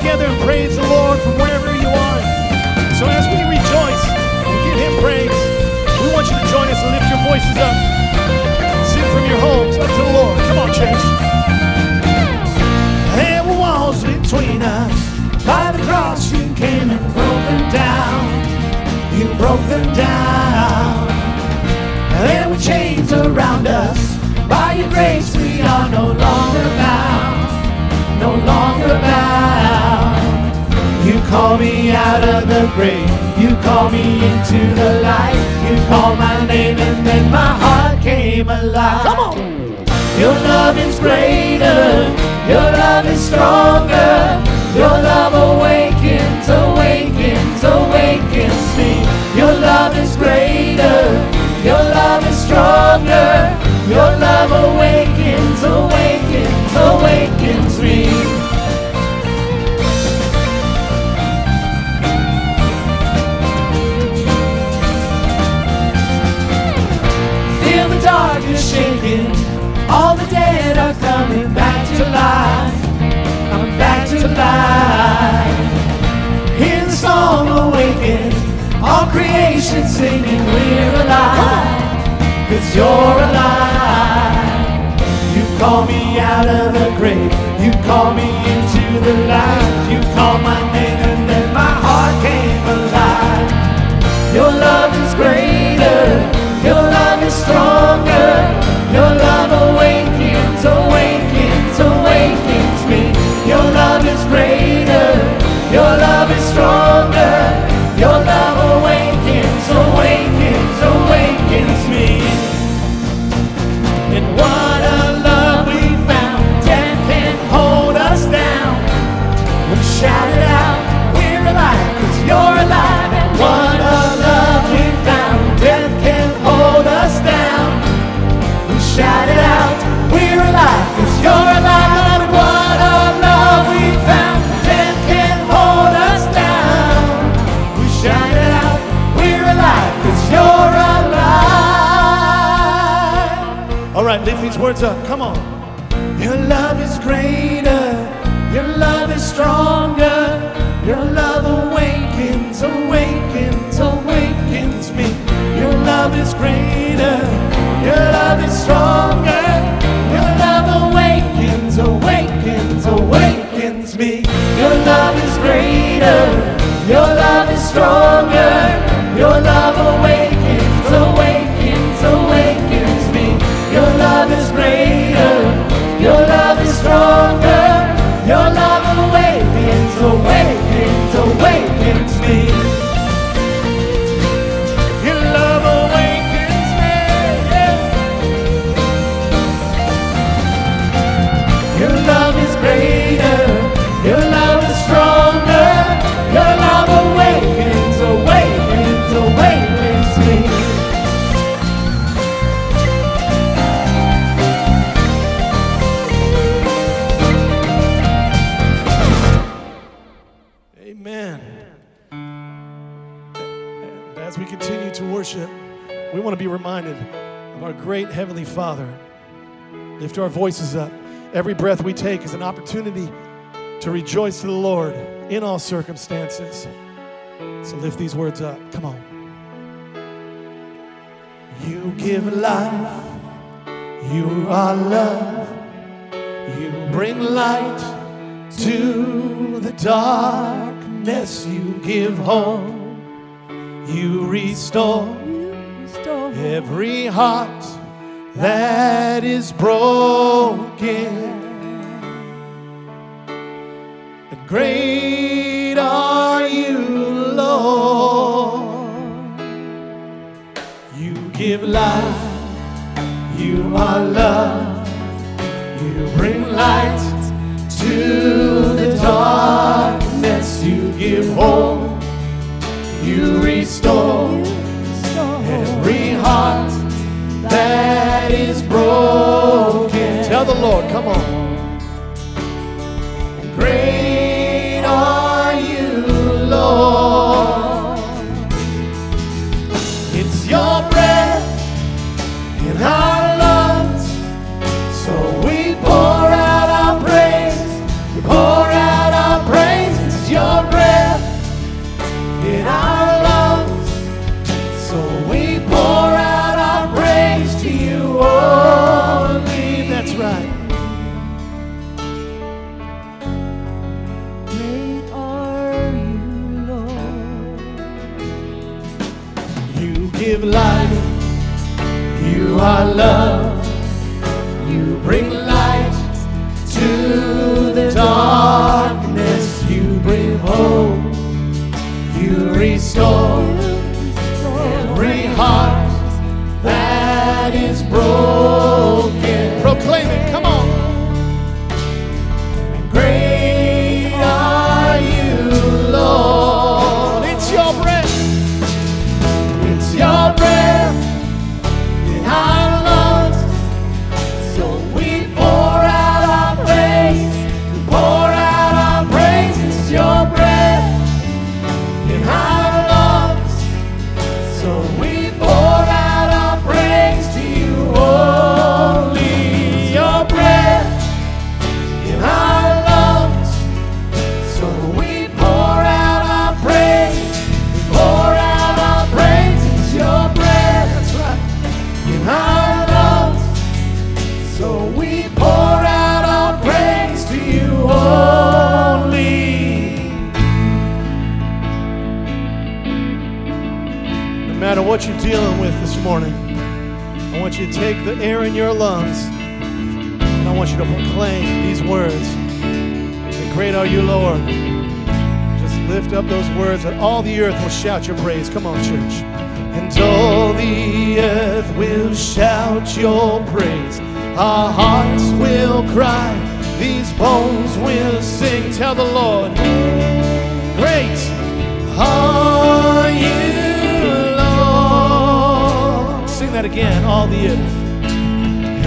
together and praise the Lord from wherever you are. So as we rejoice and give Him praise, we want you to join us and lift your voices up. Sing from your homes up to the Lord. Come on, church. There were walls between us. By the cross you came and broke them down. You broke them down. There were chains around us. By your grace we are no longer bound, no longer bound. You call me out of the grave, you call me into the light. You called my name and then my heart came alive. Come on! Your love is greater, your love is stronger. Your love awakens, awakens, awakens me. Your love is greater, your love is stronger. Your love Father. Lift our voices up. Every breath we take is an opportunity to rejoice to the Lord in all circumstances. So lift these words up. Come on. You give life. You are love. You bring light to the darkness. You give hope. You restore every heart that is broken. Great are you, Lord. You give life, you are love, you bring light to the darkness, you give hope, you restore every heart that is broken. Tell the Lord, come on. with hope you restore. The air in your lungs. And I want you to proclaim these words. The great are you, Lord. Just lift up those words and all the earth will shout your praise. Come on, church. And all the earth will shout your praise. Our hearts will cry. These bones will sing. Tell the Lord, great are you, Lord. Sing that again, all the earth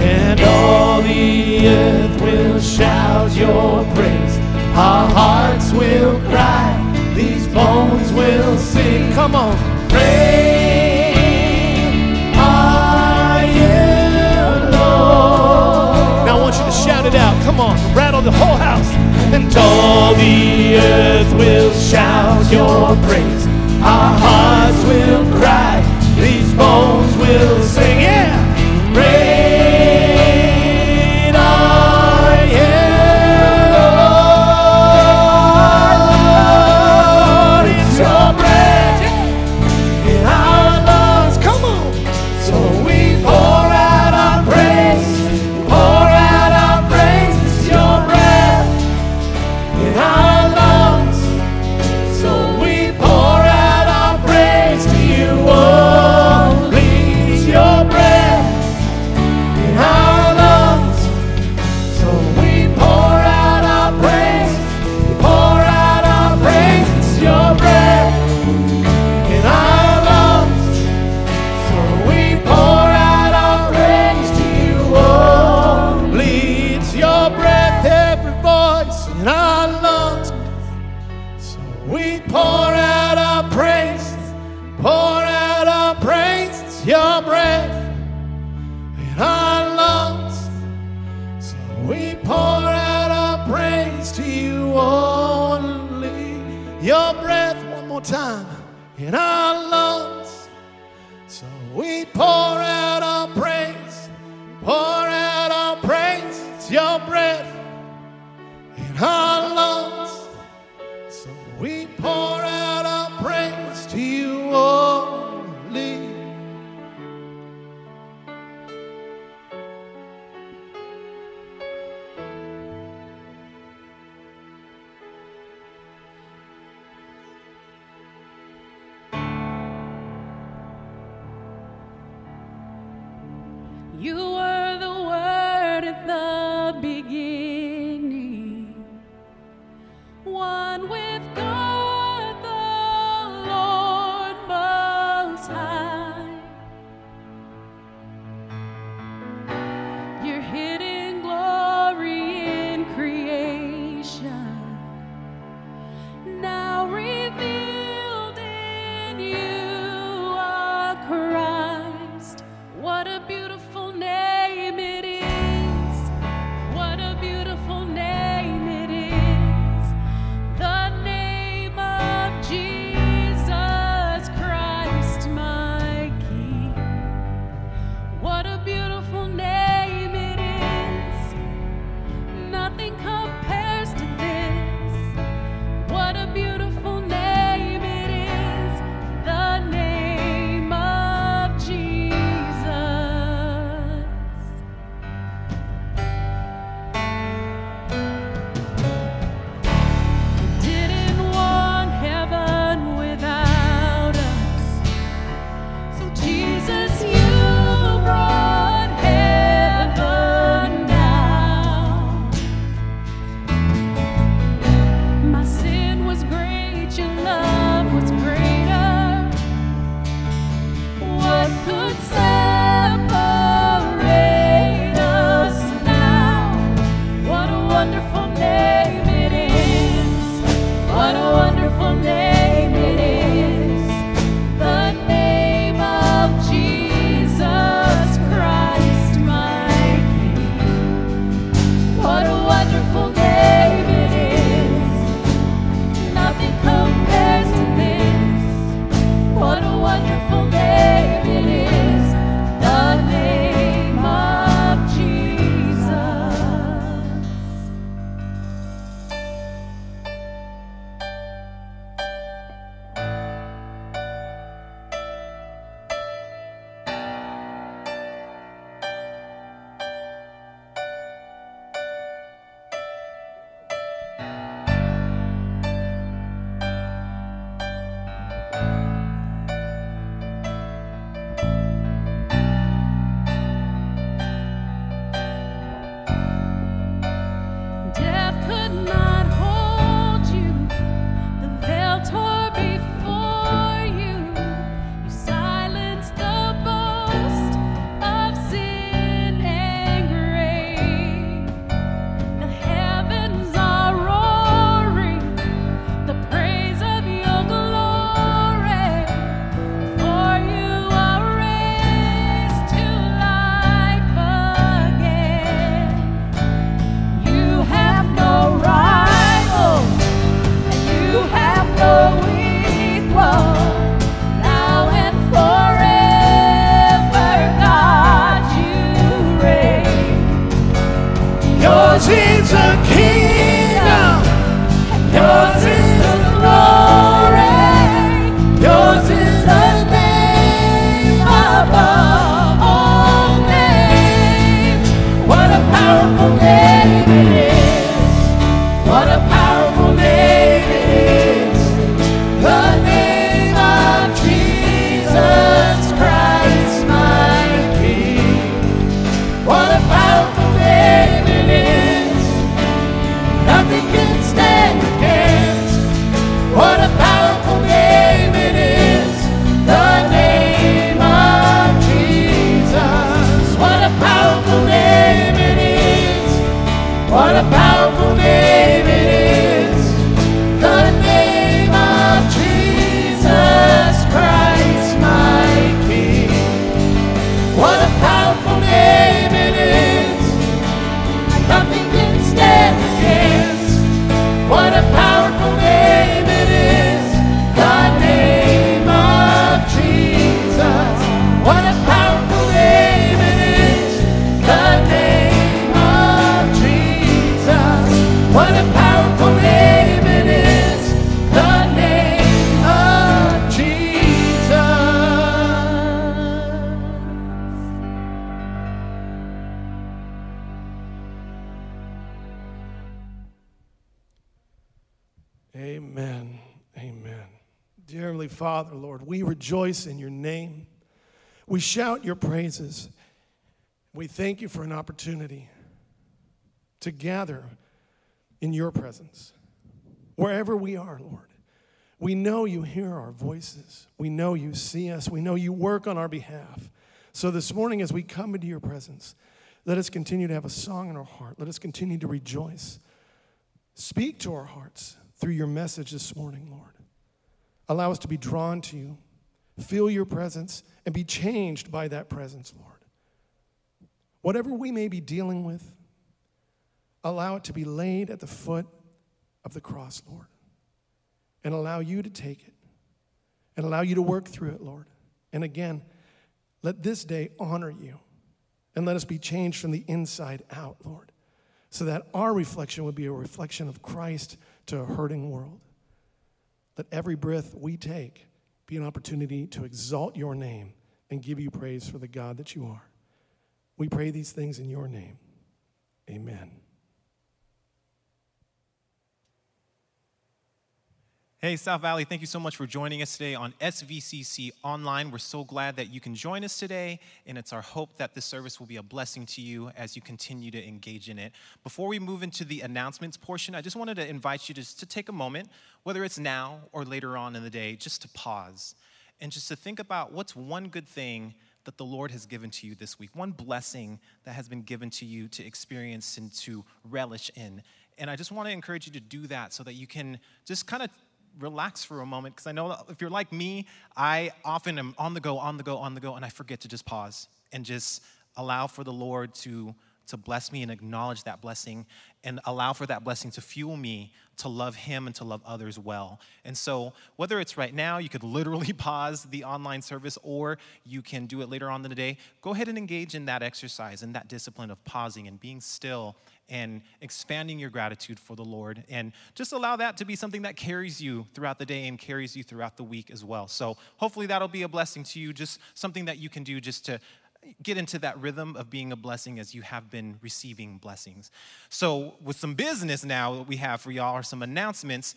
and all the earth will shout your praise. Our hearts will cry, these bones will sing. Come on, praise. shout it out. Come on, rattle the whole house. And all the earth will shout your praise. Our hearts will cry. These bones will sing. Your breath in our lungs. So we pour out our praise to you only. Your breath, one more time, in our. We shout your praises. We thank you for an opportunity to gather in your presence, wherever we are, Lord. We know you hear our voices. We know you see us. We know you work on our behalf. So this morning, as we come into your presence, let us continue to have a song in our heart. Let us continue to rejoice. Speak to our hearts through your message this morning, Lord. Allow us to be drawn to you feel your presence, and be changed by that presence, Lord. Whatever we may be dealing with, allow it to be laid at the foot of the cross, Lord, and allow you to take it and allow you to work through it, Lord. And again, let this day honor you and let us be changed from the inside out, Lord, so that our reflection would be a reflection of Christ to a hurting world. Let every breath we take be an opportunity to exalt your name and give you praise for the God that you are. We pray these things in your name. Amen. Hey, South Valley, thank you so much for joining us today on SVCC Online. We're so glad that you can join us today, and it's our hope that this service will be a blessing to you as you continue to engage in it. Before we move into the announcements portion, I just wanted to invite you just to take a moment, whether it's now or later on in the day, just to pause and just to think about what's one good thing that the Lord has given to you this week, one blessing that has been given to you to experience and to relish in. And I just want to encourage you to do that so that you can just kind of relax for a moment because I know if you're like me, I often am on the go, on the go, on the go, and I forget to just pause and just allow for the Lord to to bless me and acknowledge that blessing and allow for that blessing to fuel me to love him and to love others well. And so, whether it's right now, you could literally pause the online service or you can do it later on in the day, go ahead and engage in that exercise and that discipline of pausing and being still and expanding your gratitude for the Lord. And just allow that to be something that carries you throughout the day and carries you throughout the week as well. So, hopefully, that'll be a blessing to you, just something that you can do just to get into that rhythm of being a blessing as you have been receiving blessings. So, with some business now that we have for y'all are some announcements.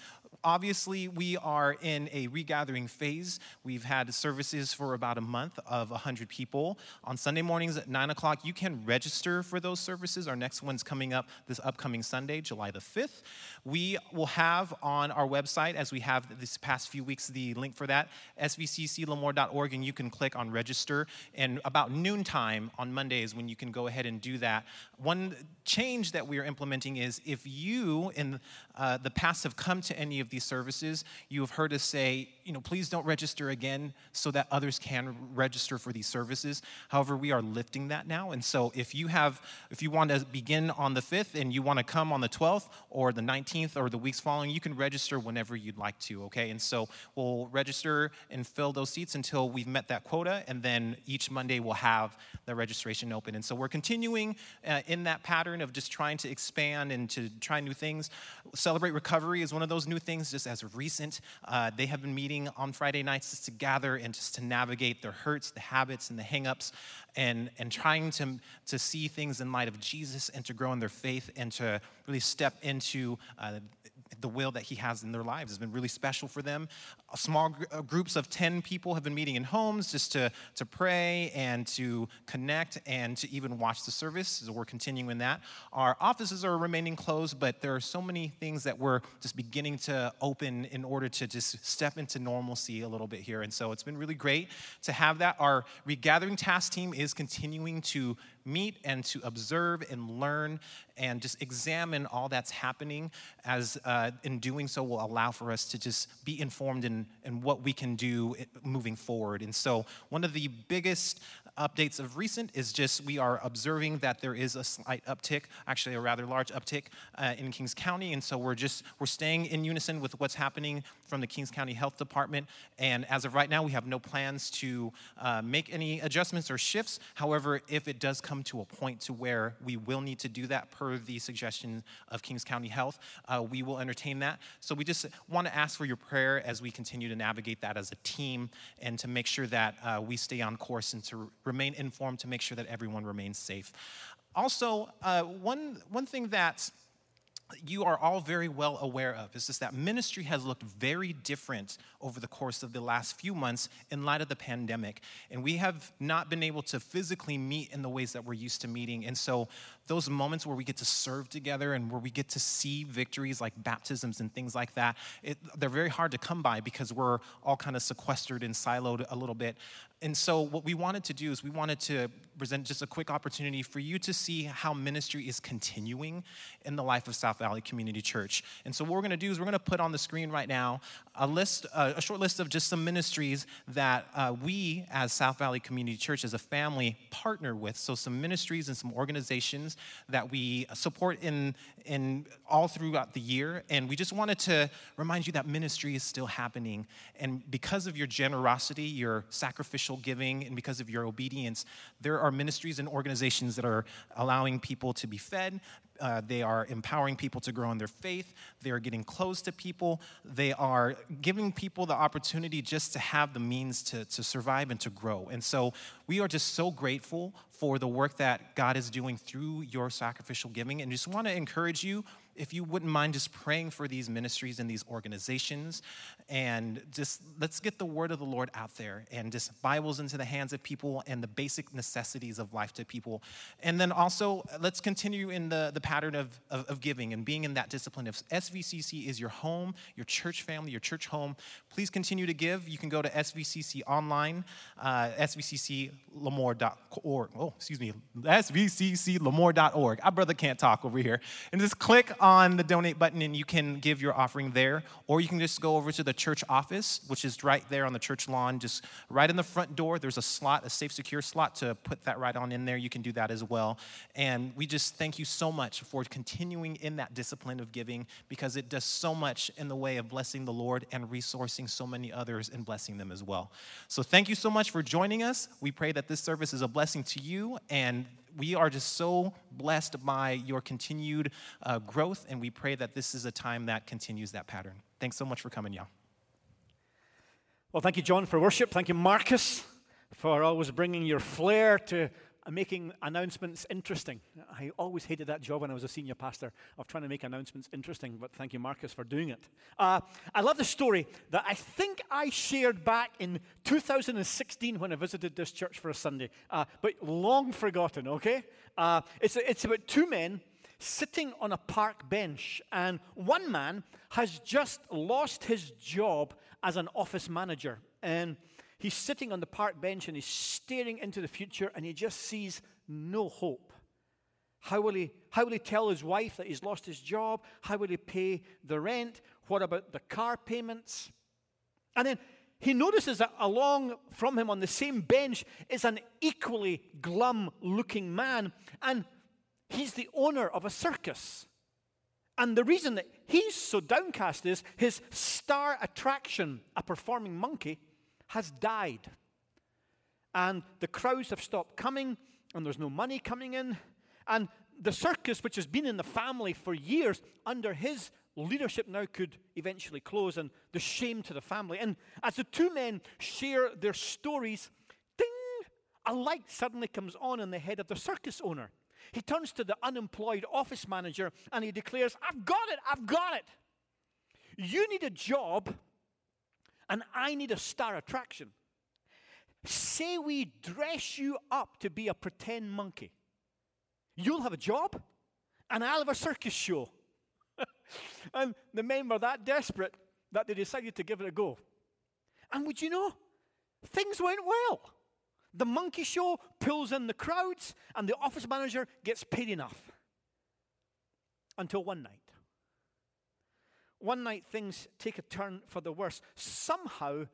Obviously, we are in a regathering phase. We've had services for about a month of 100 people. On Sunday mornings at 9 o'clock, you can register for those services. Our next one's coming up this upcoming Sunday, July the 5th. We will have on our website, as we have this past few weeks, the link for that, svcclemoore.org, and you can click on register. And about noontime on Mondays, when you can go ahead and do that. One change that we are implementing is if you in uh, the past have come to any of these services, you have heard us say, you know, please don't register again so that others can register for these services. However, we are lifting that now. And so if you have, if you want to begin on the 5th and you want to come on the 12th or the 19th or the weeks following, you can register whenever you'd like to, okay? And so we'll register and fill those seats until we've met that quota. And then each Monday we'll have the registration open. And so we're continuing uh, in that pattern of just trying to expand and to try new things. Celebrate Recovery is one of those new things, just as recent. Uh, they have been meeting on Friday nights just to gather and just to navigate their hurts, the habits, and the hangups, and, and trying to, to see things in light of Jesus and to grow in their faith and to really step into uh, the will that he has in their lives has been really special for them. Small uh, groups of 10 people have been meeting in homes just to, to pray and to connect and to even watch the service. So we're continuing that. Our offices are remaining closed, but there are so many things that we're just beginning to open in order to just step into normalcy a little bit here. And so it's been really great to have that. Our regathering task team is continuing to meet and to observe and learn and just examine all that's happening as uh, in doing so will allow for us to just be informed in what we can do moving forward. And so one of the biggest updates of recent is just we are observing that there is a slight uptick, actually a rather large uptick uh, in Kings County, and so we're just we're staying in unison with what's happening from the Kings County Health Department. And as of right now, we have no plans to uh, make any adjustments or shifts. However, if it does come to a point to where we will need to do that per the suggestion of Kings County Health, uh, we will entertain that. So we just want to ask for your prayer as we continue to navigate that as a team and to make sure that uh, we stay on course and to remain informed to make sure that everyone remains safe. Also, uh, one, one thing that you are all very well aware of is just that ministry has looked very different over the course of the last few months in light of the pandemic. And we have not been able to physically meet in the ways that we're used to meeting. And so, those moments where we get to serve together and where we get to see victories like baptisms and things like that, it, they're very hard to come by because we're all kind of sequestered and siloed a little bit. And so, what we wanted to do is we wanted to present just a quick opportunity for you to see how ministry is continuing in the life of South Valley Community Church. And so, what we're going to do is we're going to put on the screen right now a list, uh, a short list of just some ministries that uh, we, as South Valley Community Church, as a family, partner with. So, some ministries and some organizations that we support in in all throughout the year. And we just wanted to remind you that ministry is still happening. And because of your generosity, your sacrificial giving, and because of your obedience, there are ministries and organizations that are allowing people to be fed. Uh, they are empowering people to grow in their faith. They are getting close to people. They are giving people the opportunity just to have the means to, to survive and to grow. And so we are just so grateful for the work that God is doing through your sacrificial giving. And just want to encourage you if you wouldn't mind just praying for these ministries and these organizations and just let's get the word of the Lord out there and just Bibles into the hands of people and the basic necessities of life to people. And then also, let's continue in the, the pattern of, of, of giving and being in that discipline. If SVCC is your home, your church family, your church home, please continue to give. You can go to SVCC online, uh, svcclemoore.org. Oh, excuse me, svcclemoore.org. Our brother can't talk over here. And just click on the donate button and you can give your offering there. Or you can just go over to the church office, which is right there on the church lawn, just right in the front door. There's a slot, a safe, secure slot to put that right on in there. You can do that as well. And we just thank you so much for continuing in that discipline of giving because it does so much in the way of blessing the Lord and resourcing so many others and blessing them as well. So thank you so much for joining us. We pray that this service is a blessing to you and we are just so blessed by your continued uh, growth, and we pray that this is a time that continues that pattern. Thanks so much for coming, y'all. Well, thank you, John, for worship. Thank you, Marcus, for always bringing your flair to uh, making announcements interesting. I always hated that job when I was a senior pastor of trying to make announcements interesting, but thank you, Marcus, for doing it. Uh, I love the story that I think I shared back in 2016 when I visited this church for a Sunday, uh, but long forgotten, okay? Uh, it's, it's about two men sitting on a park bench, and one man has just lost his job as an office manager. And He's sitting on the park bench and he's staring into the future and he just sees no hope. How will, he, how will he tell his wife that he's lost his job? How will he pay the rent? What about the car payments? And then he notices that along from him on the same bench is an equally glum looking man, and he's the owner of a circus. And the reason that he's so downcast is his star attraction, a performing monkey, has died. And the crowds have stopped coming, and there's no money coming in. And the circus, which has been in the family for years, under his leadership now could eventually close, and the shame to the family. And as the two men share their stories, ding, a light suddenly comes on in the head of the circus owner. He turns to the unemployed office manager and he declares, I've got it, I've got it. You need a job and I need a star attraction. Say we dress you up to be a pretend monkey. You'll have a job, and I'll have a circus show. and the men were that desperate that they decided to give it a go. And would you know, things went well. The monkey show pulls in the crowds, and the office manager gets paid enough. Until one night. One night things take a turn for the worse. Somehow,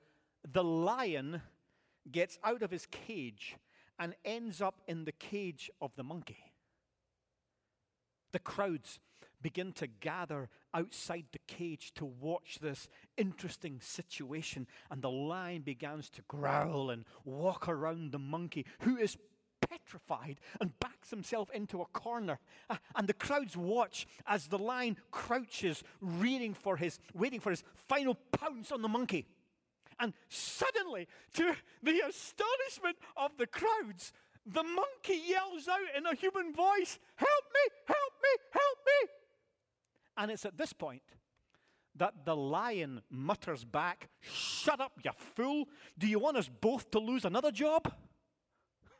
the lion gets out of his cage and ends up in the cage of the monkey. The crowds begin to gather outside the cage to watch this interesting situation, and the lion begins to growl and walk around the monkey, who is petrified and backs himself into a corner. Uh, and the crowds watch as the lion crouches, rearing for his, waiting for his final pounce on the monkey. And suddenly, to the astonishment of the crowds, the monkey yells out in a human voice, Help me, help me, help me. And it's at this point that the lion mutters back, Shut up, you fool. Do you want us both to lose another job?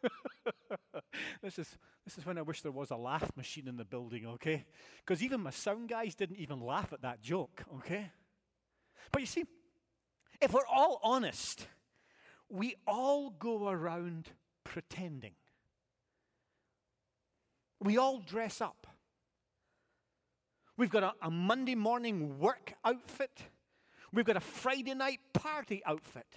this, is, this is when I wish there was a laugh machine in the building, okay? Because even my sound guys didn't even laugh at that joke, okay? But you see, if we're all honest, we all go around pretending. We all dress up. We've got a, a Monday morning work outfit. We've got a Friday night party outfit.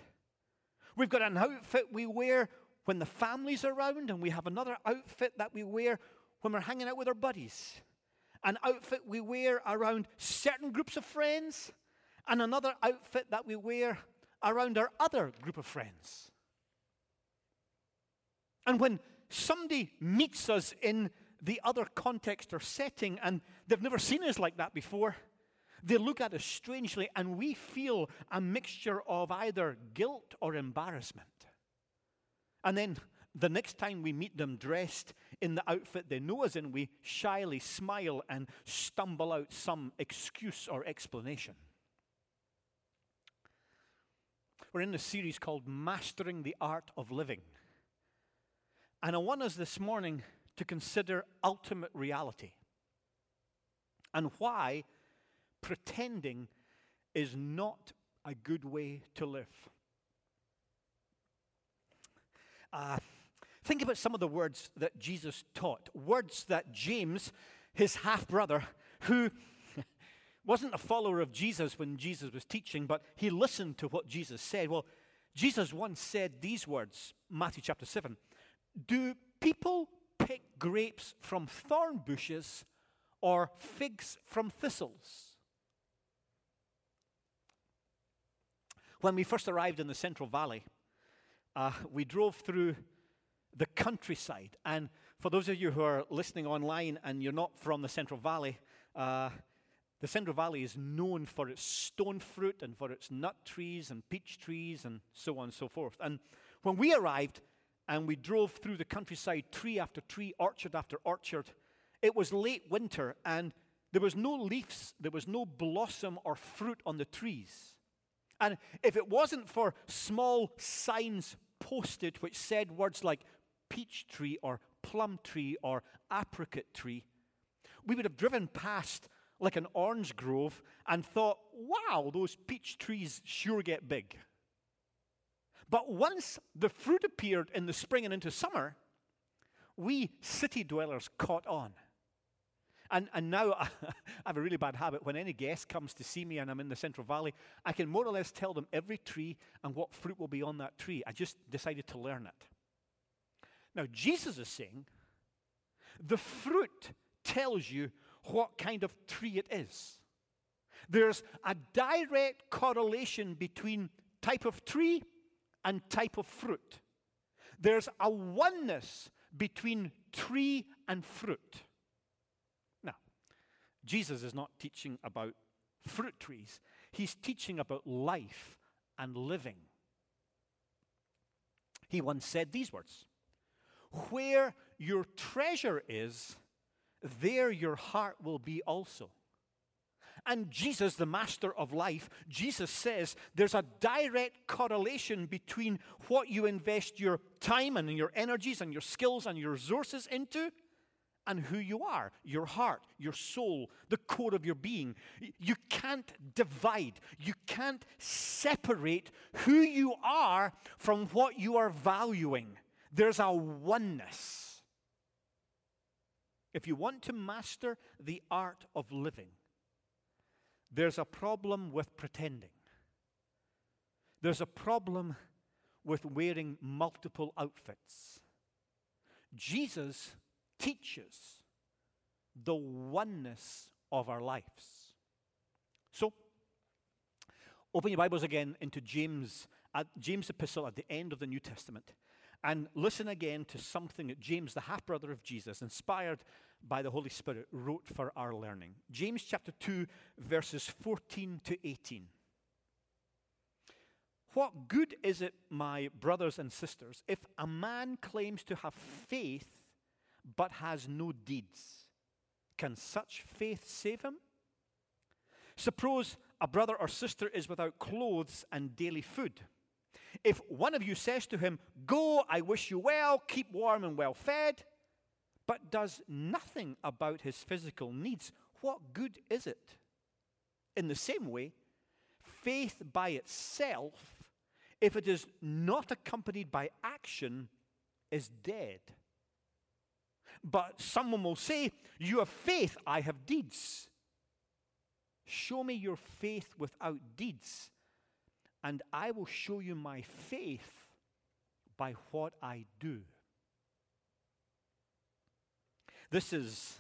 We've got an outfit we wear when the family's around, and we have another outfit that we wear when we're hanging out with our buddies. An outfit we wear around certain groups of friends, and another outfit that we wear around our other group of friends. And when somebody meets us in the other context or setting and they've never seen us like that before, they look at us strangely and we feel a mixture of either guilt or embarrassment. And then the next time we meet them dressed in the outfit they know us in, we shyly smile and stumble out some excuse or explanation. We're in a series called Mastering the Art of Living. And I want us this morning to consider ultimate reality and why pretending is not a good way to live. Uh, think about some of the words that Jesus taught, words that James, his half brother, who wasn't a follower of Jesus when Jesus was teaching, but he listened to what Jesus said. Well, Jesus once said these words, Matthew chapter 7 Do people pick grapes from thorn bushes or figs from thistles? When we first arrived in the Central Valley, uh, we drove through the countryside. And for those of you who are listening online and you're not from the Central Valley, uh, the Central Valley is known for its stone fruit and for its nut trees and peach trees and so on and so forth. And when we arrived and we drove through the countryside, tree after tree, orchard after orchard, it was late winter and there was no leaves, there was no blossom or fruit on the trees. And if it wasn't for small signs posted which said words like peach tree or plum tree or apricot tree, we would have driven past like an orange grove and thought, wow, those peach trees sure get big. But once the fruit appeared in the spring and into summer, we city dwellers caught on. And, and now I have a really bad habit. When any guest comes to see me and I'm in the Central Valley, I can more or less tell them every tree and what fruit will be on that tree. I just decided to learn it. Now, Jesus is saying the fruit tells you what kind of tree it is. There's a direct correlation between type of tree and type of fruit. There's a oneness between tree and fruit. Jesus is not teaching about fruit trees, he's teaching about life and living. He once said these words Where your treasure is, there your heart will be also. And Jesus, the master of life, Jesus says there's a direct correlation between what you invest your time and your energies and your skills and your resources into and who you are, your heart, your soul, the core of your being. You can't divide, you can't separate who you are from what you are valuing. There's a oneness. If you want to master the art of living, there's a problem with pretending. There's a problem with wearing multiple outfits. Jesus teaches the oneness of our lives. So, open your Bibles again into James, at James' epistle at the end of the New Testament. And listen again to something that James, the half brother of Jesus, inspired by the Holy Spirit, wrote for our learning. James chapter 2, verses 14 to 18. What good is it, my brothers and sisters, if a man claims to have faith but has no deeds? Can such faith save him? Suppose a brother or sister is without clothes and daily food. If one of you says to him, Go, I wish you well, keep warm and well fed, but does nothing about his physical needs, what good is it? In the same way, faith by itself, if it is not accompanied by action, is dead. But someone will say, You have faith, I have deeds. Show me your faith without deeds, and I will show you my faith by what I do. This is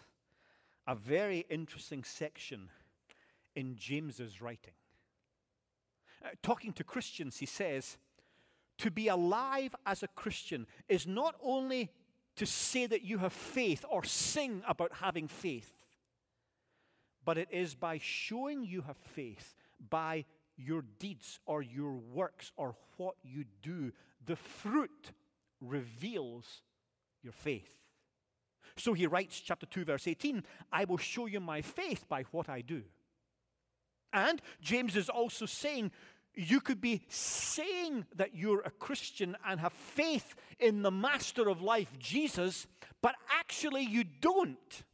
a very interesting section in James's writing. Uh, talking to Christians, he says, to be alive as a Christian is not only to say that you have faith or sing about having faith, but it is by showing you have faith by your deeds or your works or what you do. The fruit reveals your faith. So he writes, chapter 2, verse 18, I will show you my faith by what I do. And James is also saying, you could be saying that you're a Christian and have faith in the master of life, Jesus, but actually you don't.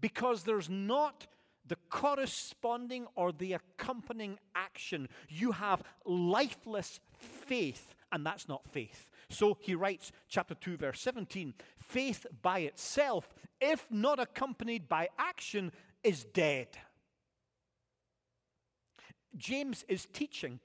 Because there's not the corresponding or the accompanying action. You have lifeless faith, and that's not faith. So he writes, chapter 2, verse 17 faith by itself, if not accompanied by action, is dead. James is teaching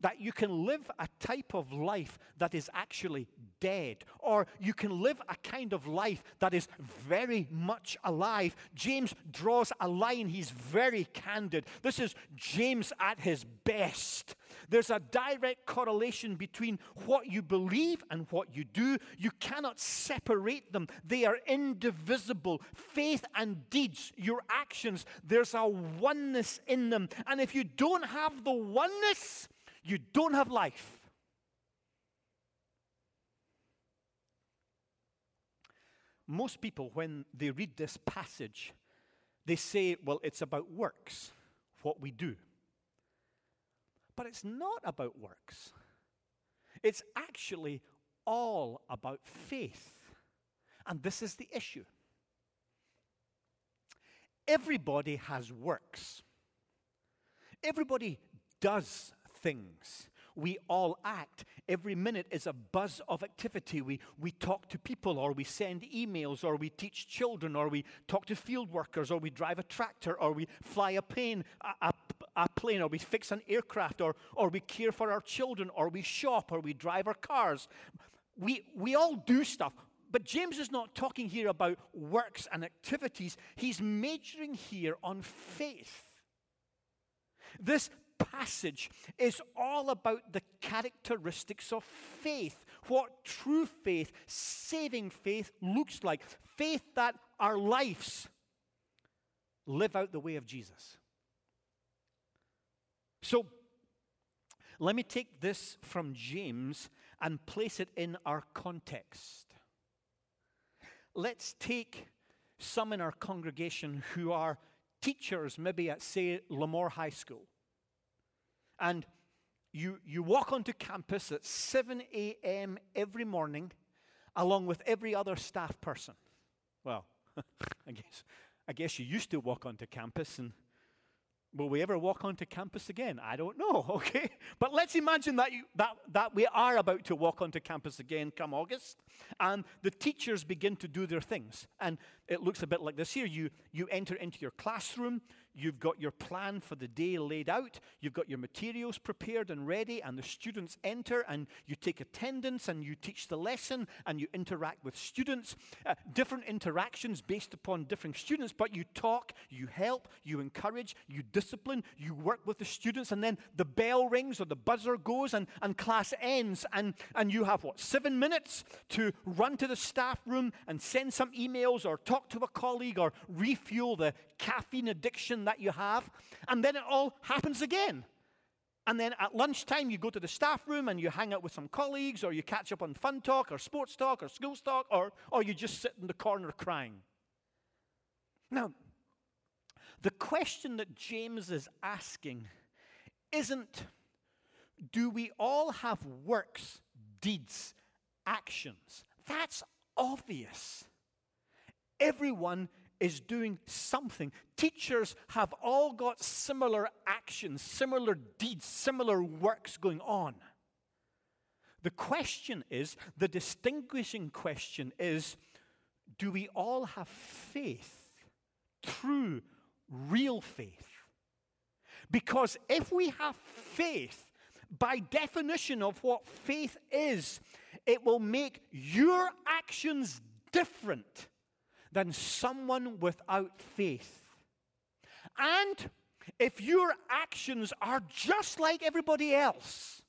that you can live a type of life that is actually dead, or you can live a kind of life that is very much alive. James draws a line, he's very candid. This is James at his best. There's a direct correlation between what you believe and what you do. You cannot separate them, they are indivisible. Faith and deeds, your actions, there's a oneness in them. And if you don't have the oneness, you don't have life. Most people, when they read this passage, they say, well, it's about works, what we do. But it's not about works, it's actually all about faith. And this is the issue. Everybody has works. Everybody does things. We all act. Every minute is a buzz of activity. We, we talk to people, or we send emails, or we teach children, or we talk to field workers, or we drive a tractor, or we fly a plane, a, a, a plane, or we fix an aircraft, or, or we care for our children, or we shop, or we drive our cars. We, we all do stuff. But James is not talking here about works and activities. He's majoring here on faith. This passage is all about the characteristics of faith, what true faith, saving faith looks like. Faith that our lives live out the way of Jesus. So, let me take this from James and place it in our context. Let's take some in our congregation who are teachers, maybe at, say, Lemoore High School. And you, you walk onto campus at 7 a.m. every morning, along with every other staff person. Well, I guess, I guess you used to walk onto campus and Will we ever walk onto campus again? I don't know, okay? But let's imagine that, you, that, that we are about to walk onto campus again come August, and the teachers begin to do their things. And it looks a bit like this here. You, you enter into your classroom, You've got your plan for the day laid out. You've got your materials prepared and ready, and the students enter, and you take attendance, and you teach the lesson, and you interact with students. Uh, different interactions based upon different students, but you talk, you help, you encourage, you discipline, you work with the students, and then the bell rings or the buzzer goes, and, and class ends, and, and you have what, seven minutes to run to the staff room and send some emails, or talk to a colleague, or refuel the caffeine addiction that you have, and then it all happens again. And then at lunchtime, you go to the staff room and you hang out with some colleagues, or you catch up on fun talk, or sports talk, or school talk, or, or you just sit in the corner crying. Now, the question that James is asking isn't do we all have works, deeds, actions? That's obvious. Everyone is doing something. Teachers have all got similar actions, similar deeds, similar works going on. The question is, the distinguishing question is, do we all have faith? True, real faith. Because if we have faith, by definition of what faith is, it will make your actions different than someone without faith. And if your actions are just like everybody else,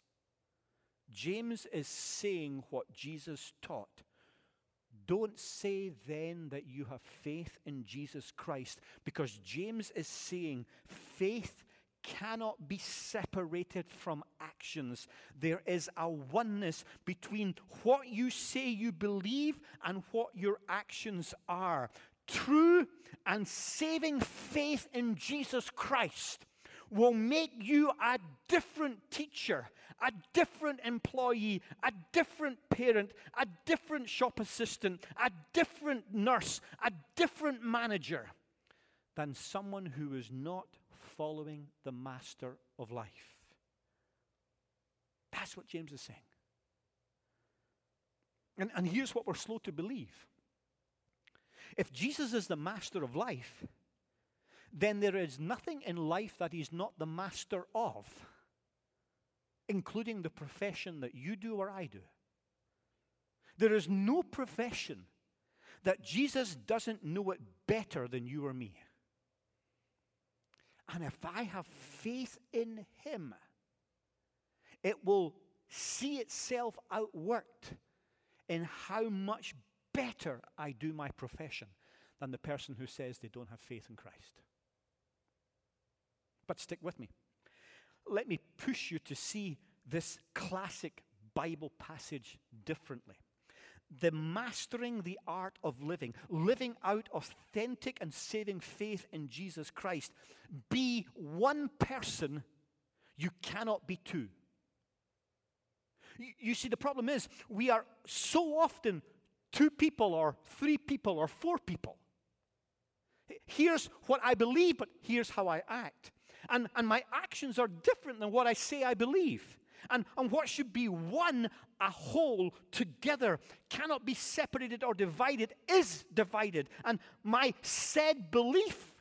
James is saying what Jesus taught. Don't say then that you have faith in Jesus Christ, because James is saying faith cannot be separated from actions. There is a oneness between what you say you believe and what your actions are. True and saving faith in Jesus Christ will make you a different teacher, a different employee, a different parent, a different shop assistant, a different nurse, a different manager than someone who is not following the master of life. That's what James is saying. And, and here's what we're slow to believe if Jesus is the master of life, then there is nothing in life that he's not the master of, including the profession that you do or I do. There is no profession that Jesus doesn't know it better than you or me. And if I have faith in him, it will see itself outworked in how much better I do my profession than the person who says they don't have faith in Christ. But stick with me. Let me push you to see this classic Bible passage differently. The mastering the art of living, living out authentic and saving faith in Jesus Christ. Be one person, you cannot be two. You, see, the problem is we are so often two people or three people or four people. Here's what I believe, but here's how I act. And, and my actions are different than what I say I believe. And, and what should be one, a whole, together, cannot be separated or divided, is divided. And my said belief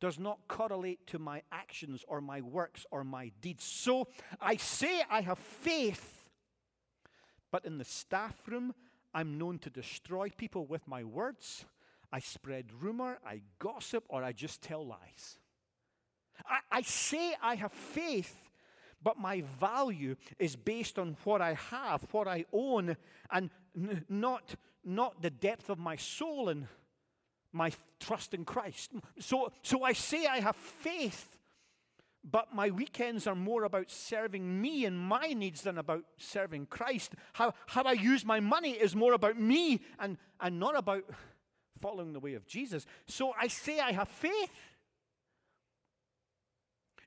does not correlate to my actions or my works or my deeds. So I say I have faith, but in the staff room, I'm known to destroy people with my words. I spread rumor, I gossip, or I just tell lies. I, I say I have faith, but my value is based on what I have, what I own, and n- not, not the depth of my soul and my trust in Christ. So, so I say I have faith, but my weekends are more about serving me and my needs than about serving Christ. How, how I use my money is more about me and, and not about following the way of Jesus. So I say I have faith.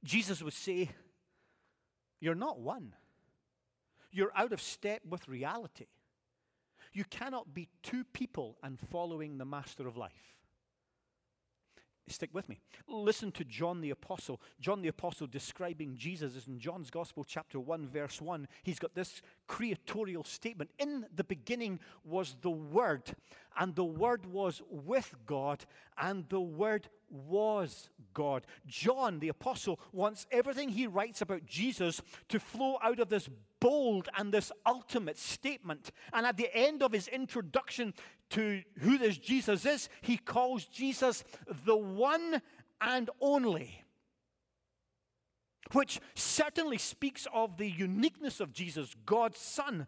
Jesus would say, You're not one. You're out of step with reality. You cannot be two people and following the master of life. Stick with me. Listen to John the Apostle. John the Apostle describing Jesus is in John's Gospel, chapter 1, verse 1. He's got this creatorial statement In the beginning was the Word, and the Word was with God, and the Word was God. John the Apostle wants everything he writes about Jesus to flow out of this bold and this ultimate statement. And at the end of his introduction to who this Jesus is, he calls Jesus the one and only. Which certainly speaks of the uniqueness of Jesus, God's Son.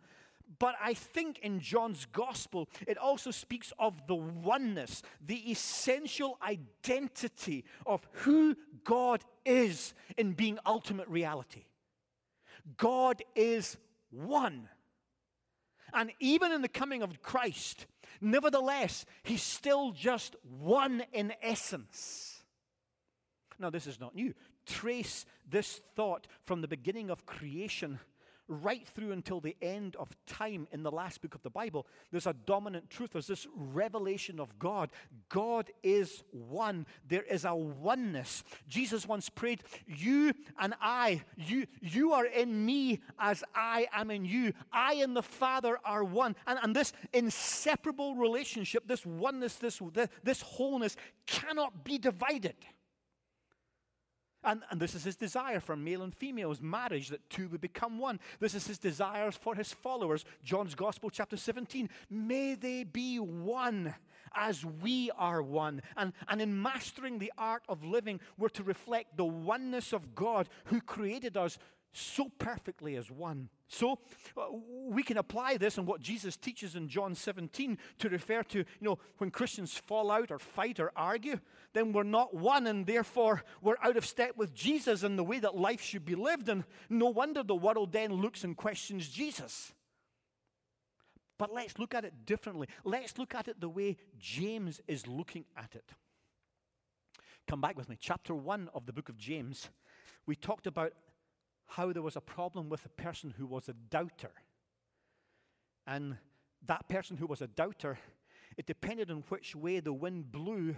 But I think in John's gospel, it also speaks of the oneness, the essential identity of who God is in being ultimate reality. God is one. And even in the coming of Christ, nevertheless, he's still just one in essence. Now, this is not new. Trace this thought from the beginning of creation right through until the end of time in the last book of the Bible, there's a dominant truth. There's this revelation of God. God is one. There is a oneness. Jesus once prayed, You and I, you, you are in me as I am in you. I and the Father are one. And, and this inseparable relationship, this oneness, this, this wholeness cannot be divided. And, and this is his desire for male and female's marriage, that two would become one. This is his desires for his followers. John's Gospel, chapter 17. May they be one as we are one. And, and in mastering the art of living, we're to reflect the oneness of God who created us so perfectly as one. So uh, we can apply this and what Jesus teaches in John 17 to refer to, you know, when Christians fall out or fight or argue, then we're not one and therefore we're out of step with Jesus and the way that life should be lived. And no wonder the world then looks and questions Jesus. But let's look at it differently. Let's look at it the way James is looking at it. Come back with me. Chapter 1 of the book of James. We talked about how there was a problem with a person who was a doubter. And that person who was a doubter, it depended on which way the wind blew,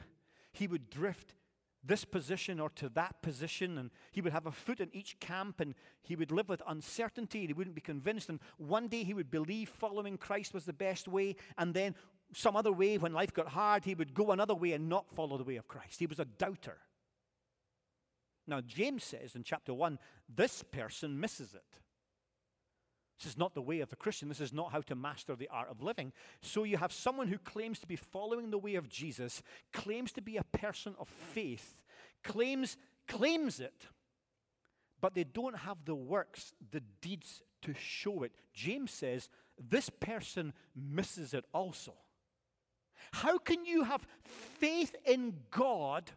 he would drift this position or to that position, and he would have a foot in each camp, and he would live with uncertainty. He wouldn't be convinced, and one day he would believe following Christ was the best way, and then some other way, when life got hard, he would go another way and not follow the way of Christ. He was a doubter. Now, James says in chapter 1 this person misses it. This is not the way of the Christian. This is not how to master the art of living. So you have someone who claims to be following the way of Jesus, claims to be a person of faith, claims, claims it, but they don't have the works, the deeds to show it. James says this person misses it also. How can you have faith in God?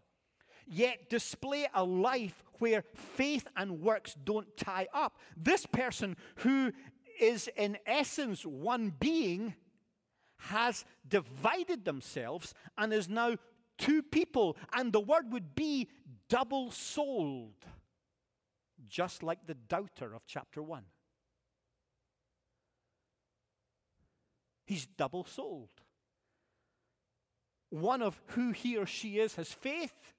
Yet display a life where faith and works don't tie up. This person, who is in essence one being, has divided themselves and is now two people, and the word would be double souled, just like the doubter of chapter 1. He's double souled. One of who he or she is has faith,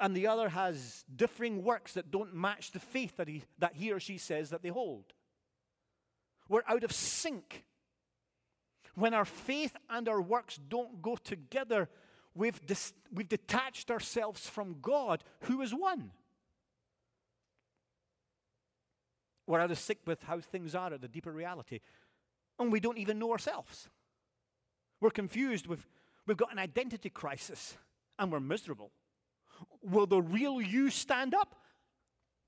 and the other has differing works that don't match the faith that he, that he or she says that they hold. We're out of sync. When our faith and our works don't go together, we've, dis- we've detached ourselves from God, who is one. We're out of sync with how things are at the deeper reality. And we don't even know ourselves. We're confused. We've, we've got an identity crisis, and we're miserable. Will the real you stand up?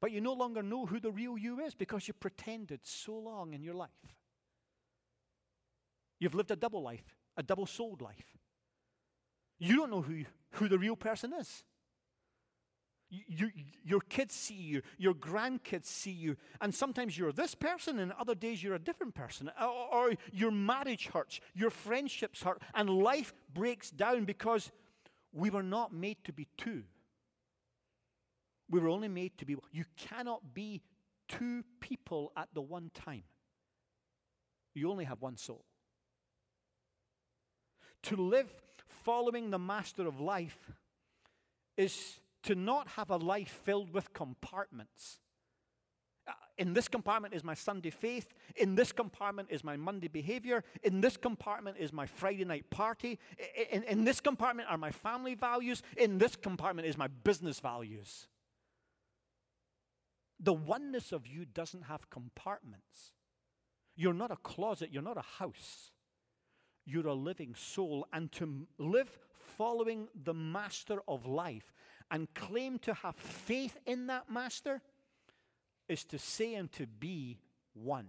But you no longer know who the real you is because you pretended so long in your life. You've lived a double life, a double souled life. You don't know who, who the real person is. You, you, your kids see you, your grandkids see you, and sometimes you're this person, and other days you're a different person. Or, or your marriage hurts, your friendships hurt, and life breaks down because we were not made to be two. We were only made to be. You cannot be two people at the one time. You only have one soul. To live following the master of life is to not have a life filled with compartments. Uh, in this compartment is my Sunday faith. In this compartment is my Monday behavior. In this compartment is my Friday night party. In, in, this compartment are my family values. In this compartment is my business values. The oneness of you doesn't have compartments. You're not a closet, you're not a house. You're a living soul. And to live following the master of life and claim to have faith in that master is to say and to be one.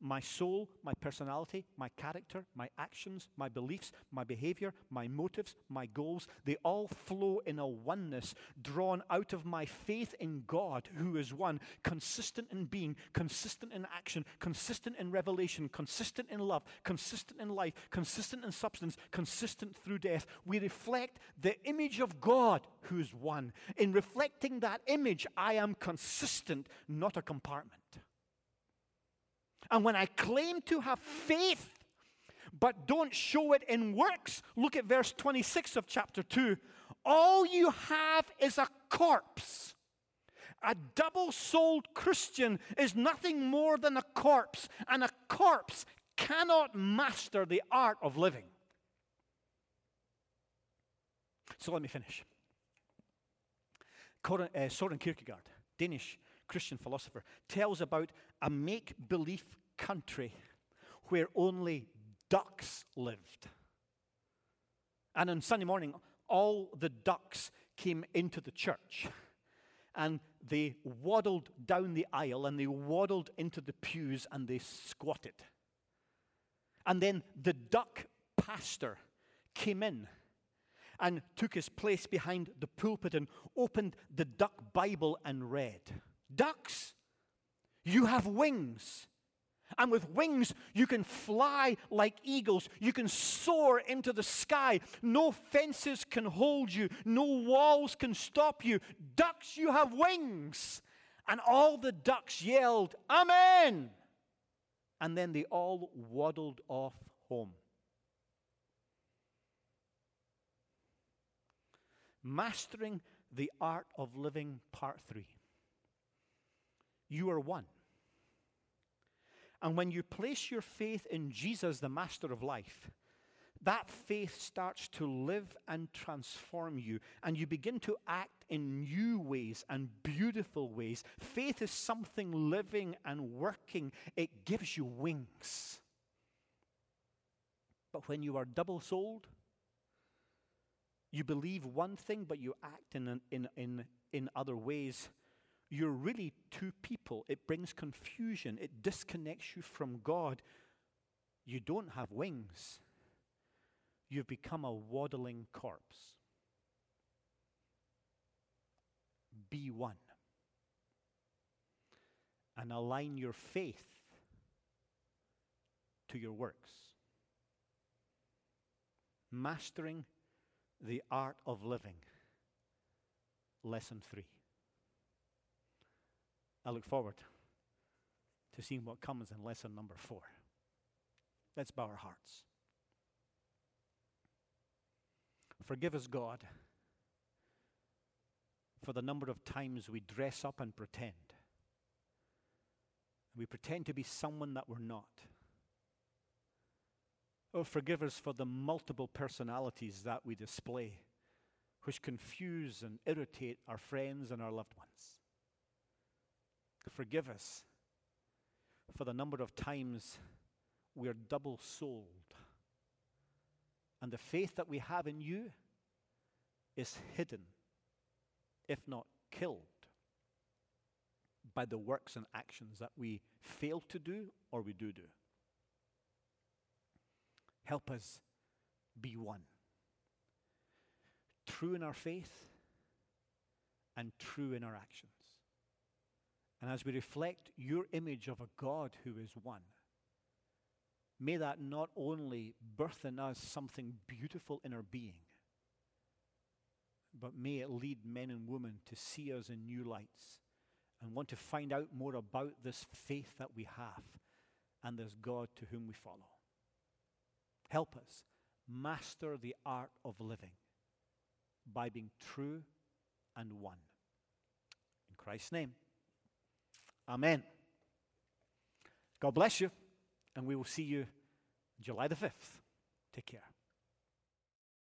My soul, my personality, my character, my actions, my beliefs, my behavior, my motives, my goals, they all flow in a oneness drawn out of my faith in God, who is one, consistent in being, consistent in action, consistent in revelation, consistent in love, consistent in life, consistent in substance, consistent through death. We reflect the image of God, who is one. In reflecting that image, I am consistent, not a compartment. And when I claim to have faith, but don't show it in works, look at verse 26 of chapter 2. All you have is a corpse. A double souled Christian is nothing more than a corpse, and a corpse cannot master the art of living. So let me finish. Uh, Soren Kierkegaard, Danish Christian philosopher, tells about a make believe country where only ducks lived. And on Sunday morning, all the ducks came into the church and they waddled down the aisle and they waddled into the pews and they squatted. And then the duck pastor came in and took his place behind the pulpit and opened the duck Bible and read Ducks, you have wings. And with wings, you can fly like eagles. You can soar into the sky. No fences can hold you, no walls can stop you. Ducks, you have wings. And all the ducks yelled, Amen. And then they all waddled off home. Mastering the Art of Living, Part 3. You are one. And when you place your faith in Jesus, the Master of life, that faith starts to live and transform you, and you begin to act in new ways and beautiful ways. Faith is something living and working, it gives you wings. But when you are double souled, you believe one thing, but you act in, in, in, in other ways. You're really two people. It brings confusion, it disconnects you from God. You don't have wings, you've become a waddling corpse. Be one. And align your faith to your works. Mastering the Art of Living, Lesson 3. I look forward to seeing what comes in lesson number 4. Let's bow our hearts. Forgive us, God, for the number of times we dress up and pretend. We pretend to be someone that we're not. Oh, forgive us for the multiple personalities that we display, which confuse and irritate our friends and our loved ones. Forgive us for the number of times we are double souled. And the faith that we have in you is hidden, if not killed, by the works and actions that we fail to do or we do do. Help us be one. True in our faith and true in our actions. And as we reflect your image of a God who is one, may that not only birth in us something beautiful in our being, but may it lead men and women to see us in new lights and want to find out more about this faith that we have and this God to whom we follow. Help us master the art of living by being true and one. In Christ's name, Amen. God bless you, and we will see you July the 5th. Take care.